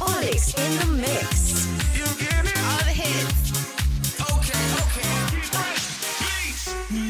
OLiX in the mix.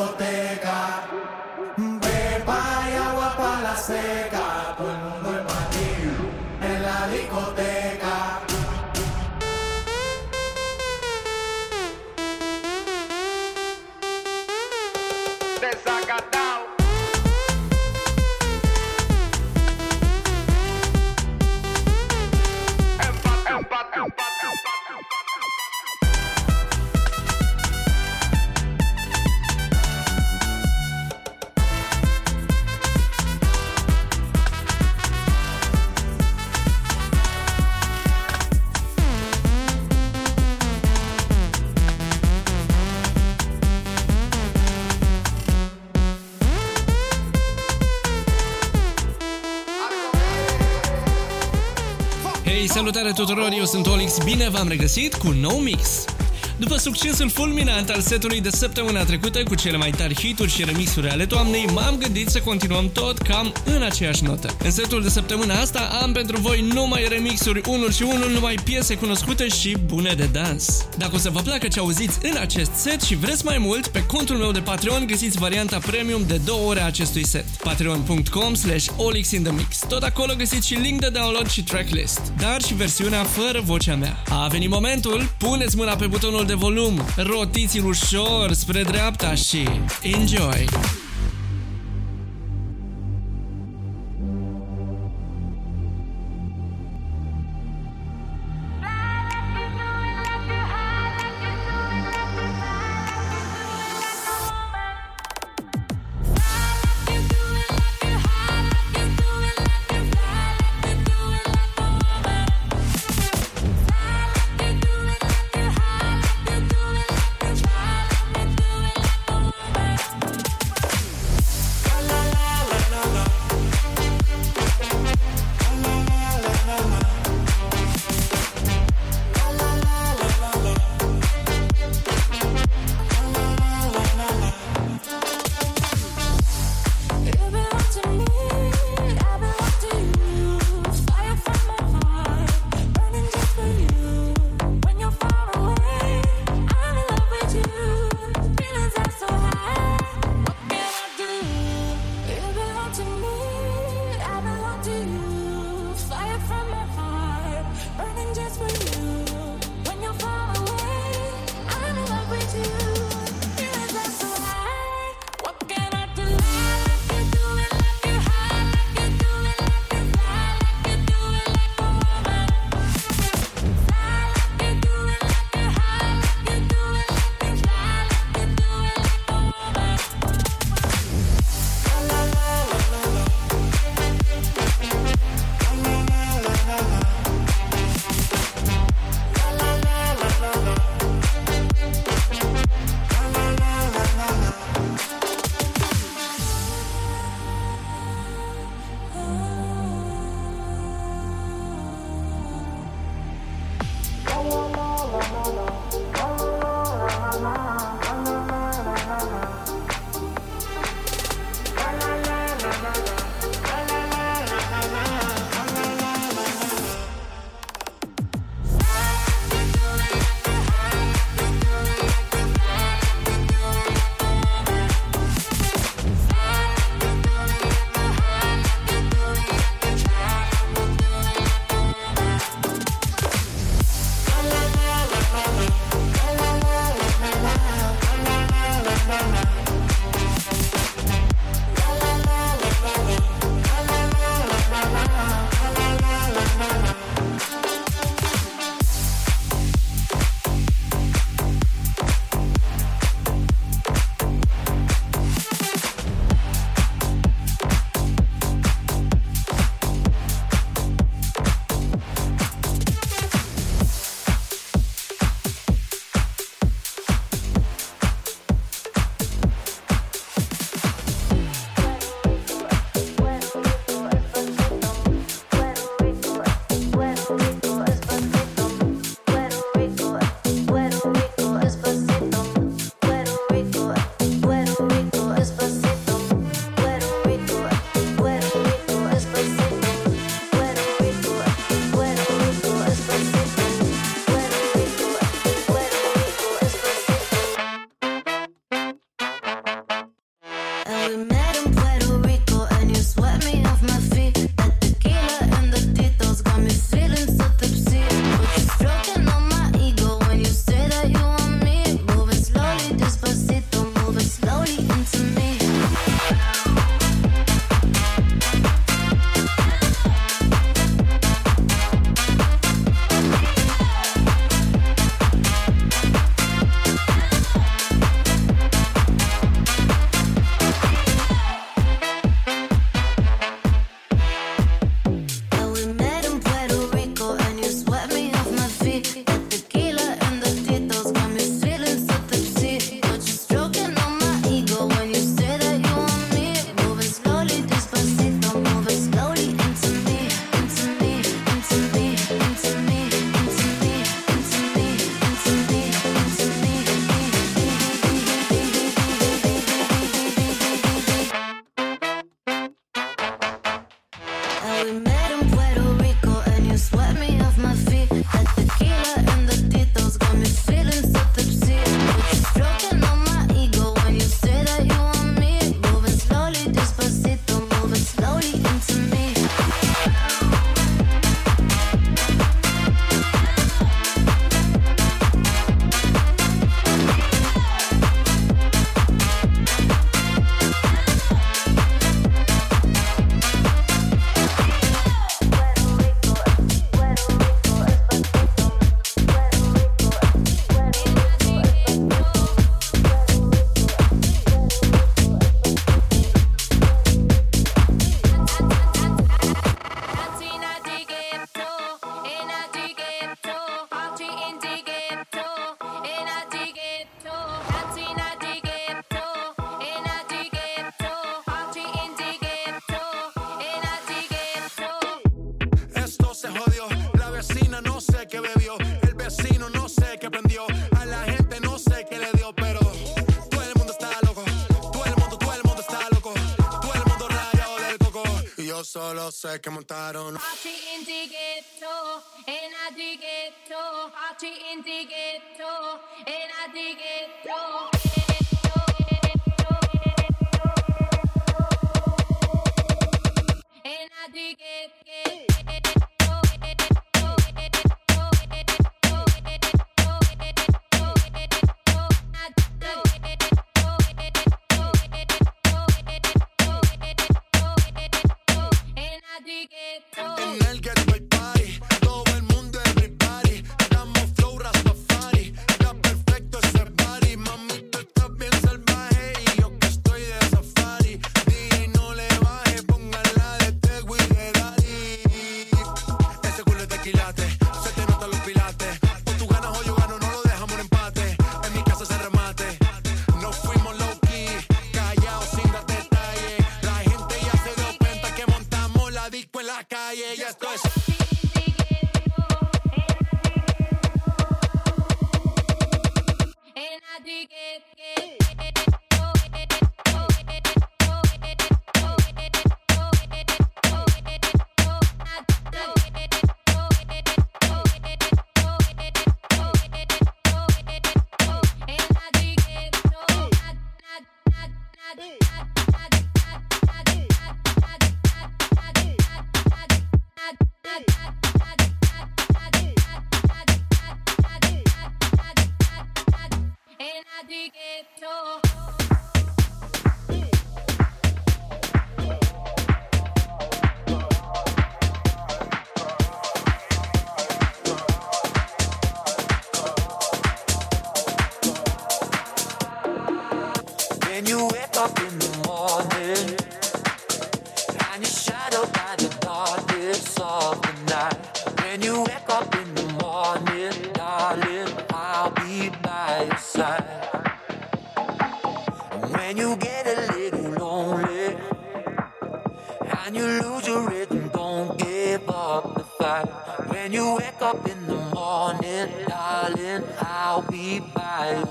ポテカ Salutare tuturor, eu sunt Olix, bine v-am regăsit cu un nou mix! După succesul fulminant al setului de săptămâna trecută cu cele mai tari hituri și remixuri ale toamnei, m-am gândit să continuăm tot cam în aceeași notă. În setul de săptămâna asta am pentru voi numai remixuri unul și unul, numai piese cunoscute și bune de dans. Dacă o să vă placă ce auziți în acest set și vreți mai mult, pe contul meu de Patreon găsiți varianta premium de două ore a acestui set. patreon.com slash olixinthemix. Tot acolo găsiți și link de download și tracklist, dar și versiunea fără vocea mea. A venit momentul, puneți mâna pe butonul de volum, rotiți-l ușor spre dreapta și enjoy! asesino, no no sé qué prendió. A la gente no sé qué le dio, pero todo el mundo está loco. Todo el mundo, todo el mundo está loco. Todo el mundo rayado del coco. Y yo solo sé que montaron. Party in the ghetto, in the ghetto. Party in the ghetto.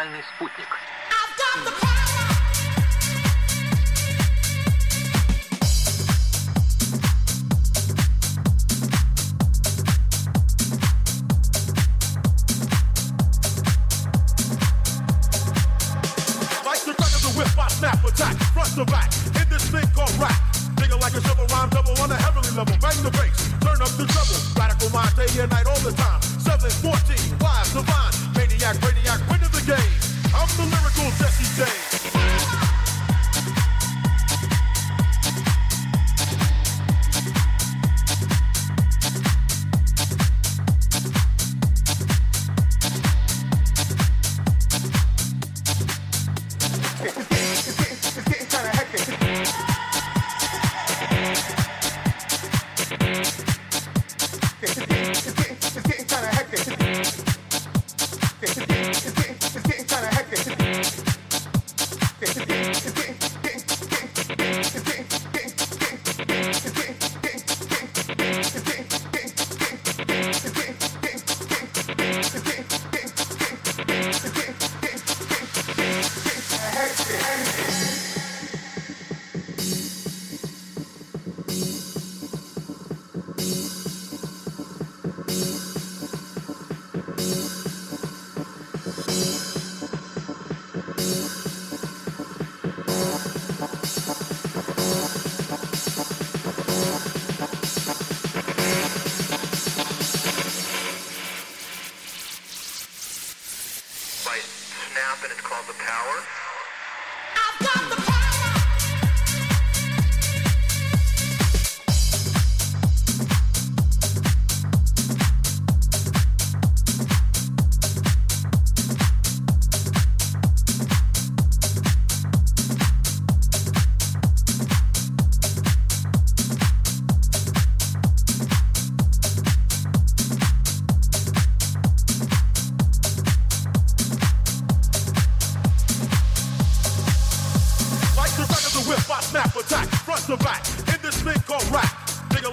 персональный спутник.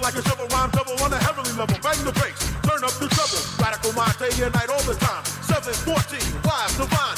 like a shovel rhyme, double on a heavenly level. Bang the bass, turn up the treble. Radical mind, day and night all the time. 714, live, divine.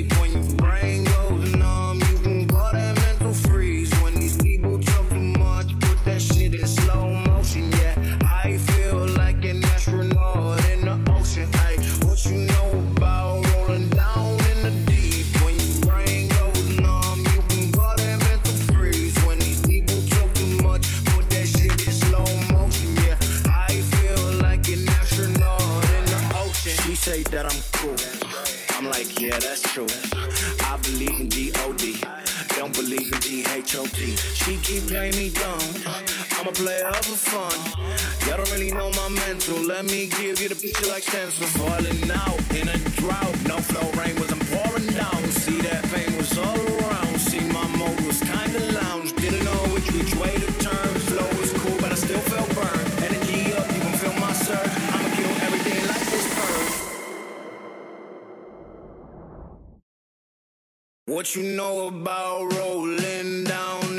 yeah, that's true. I believe in D.O.D. Don't believe in D.H.O.T. She keep playing me dumb. I'm a player of for fun. Y'all don't really know my mental. Let me give you the picture like stencil. Falling out in a drought. No flow rain was I'm pouring down. See that pain was all What you know about rolling down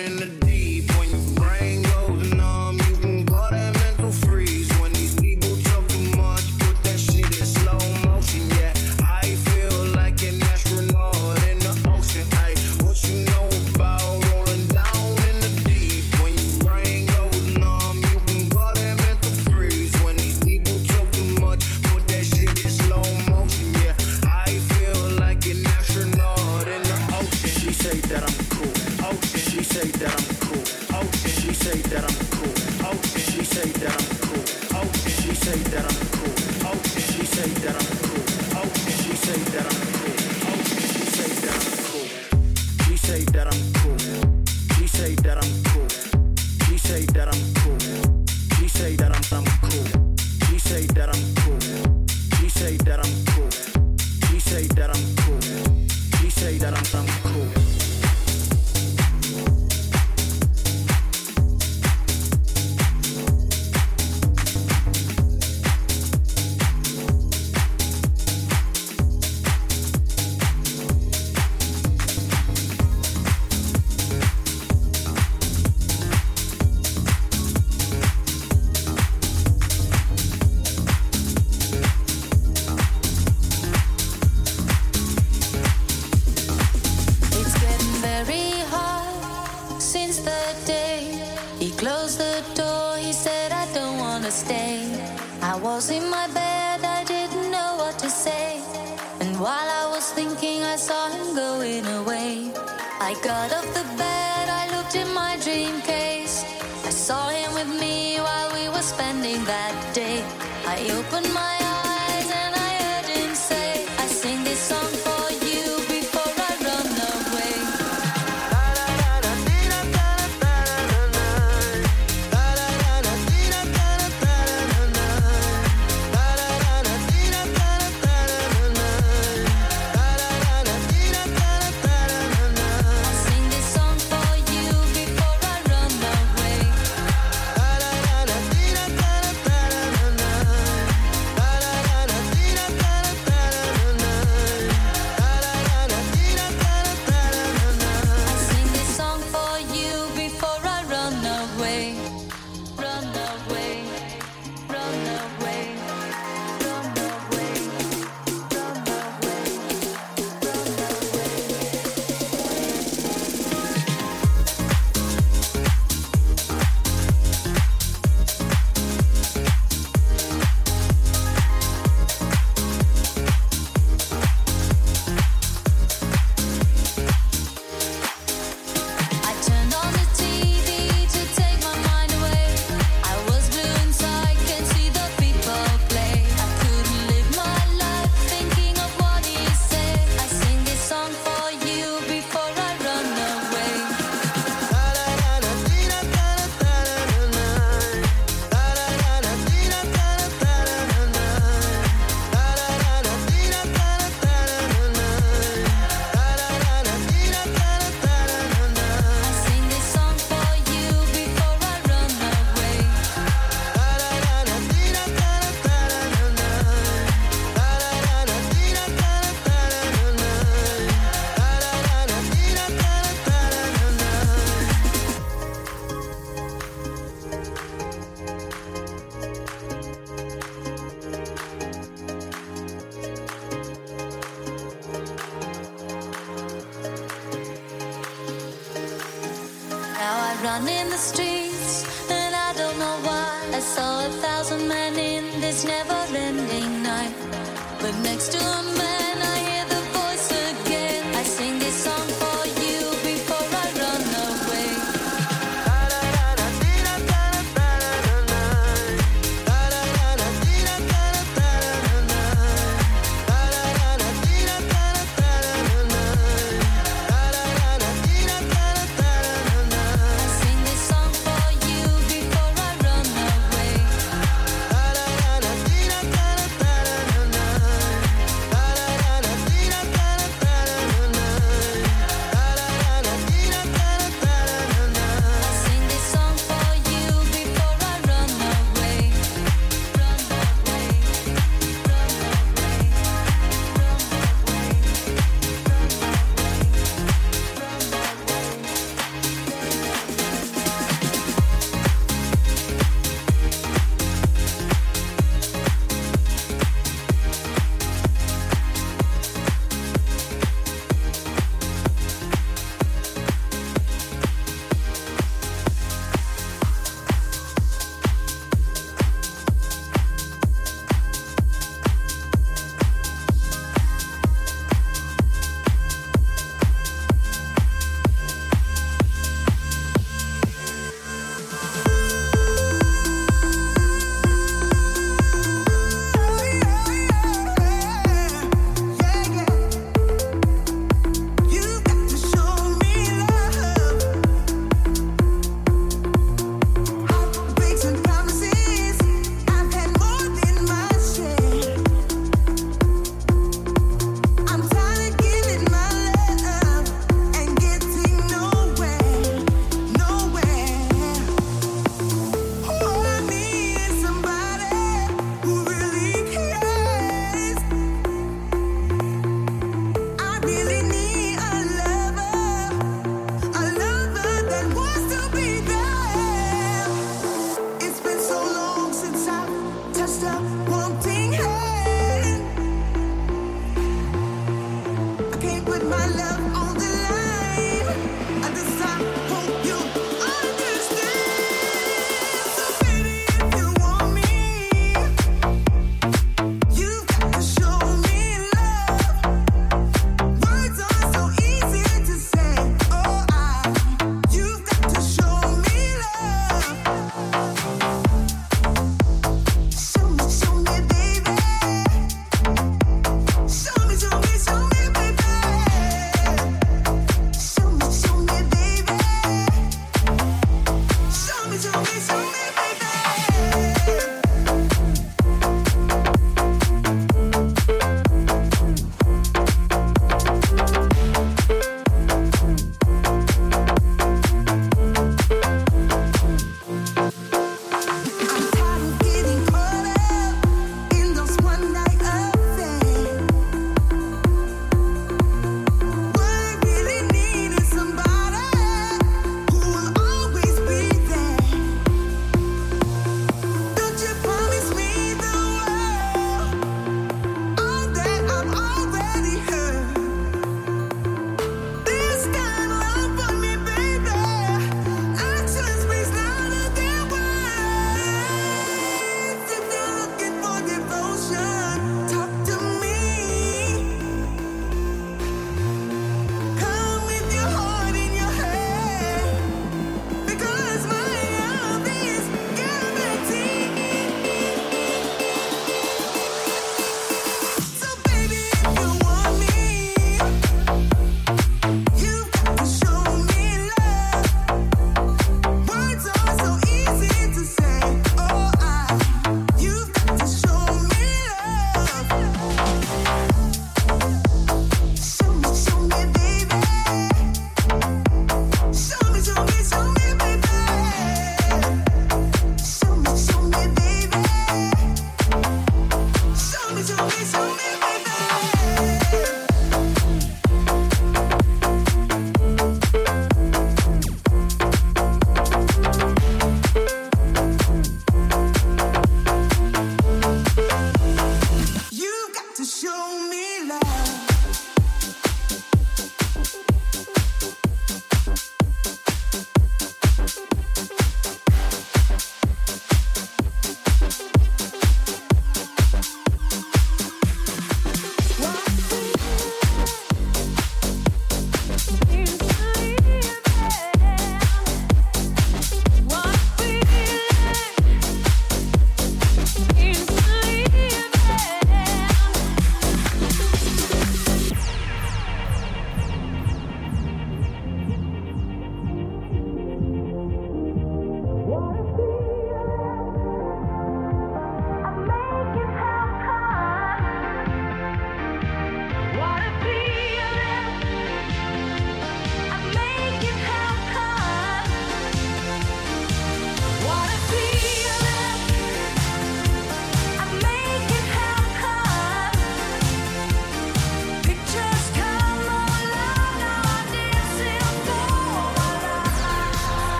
that I'm, I'm cool.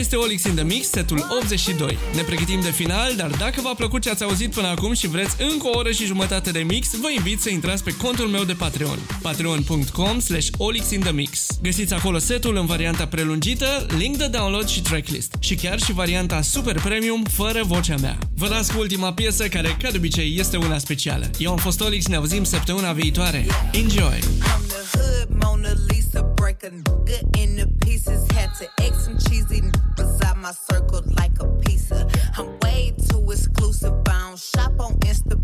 Este Olix in the Mix, setul 82. Ne pregătim de final, dar dacă v-a plăcut ce ați auzit până acum și vreți încă o oră și jumătate de mix, vă invit să intrați pe contul meu de Patreon. patreon.com slash olixinthemix. Găsiți acolo setul în varianta prelungită, link de download și tracklist. Și chiar și varianta super premium fără vocea mea. Vă las cu ultima piesă care, ca de obicei, este una specială. Eu am fost Olix, ne auzim săptămâna viitoare. Enjoy! I'm the hood Mona Lisa, break a nigga into pieces. Had to X some cheesy beside my circle like a pizza. I'm way too exclusive. I don't shop on Insta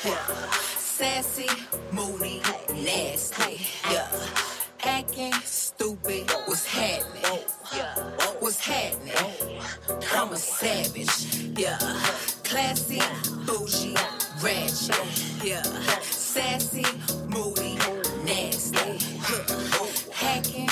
Sassy, moody, nasty, yeah. Acting stupid, what's happening? What's happening? I'm a savage, yeah. Classy, bougie, ratchet, yeah. Sassy, moody, nasty, yeah. Hacking.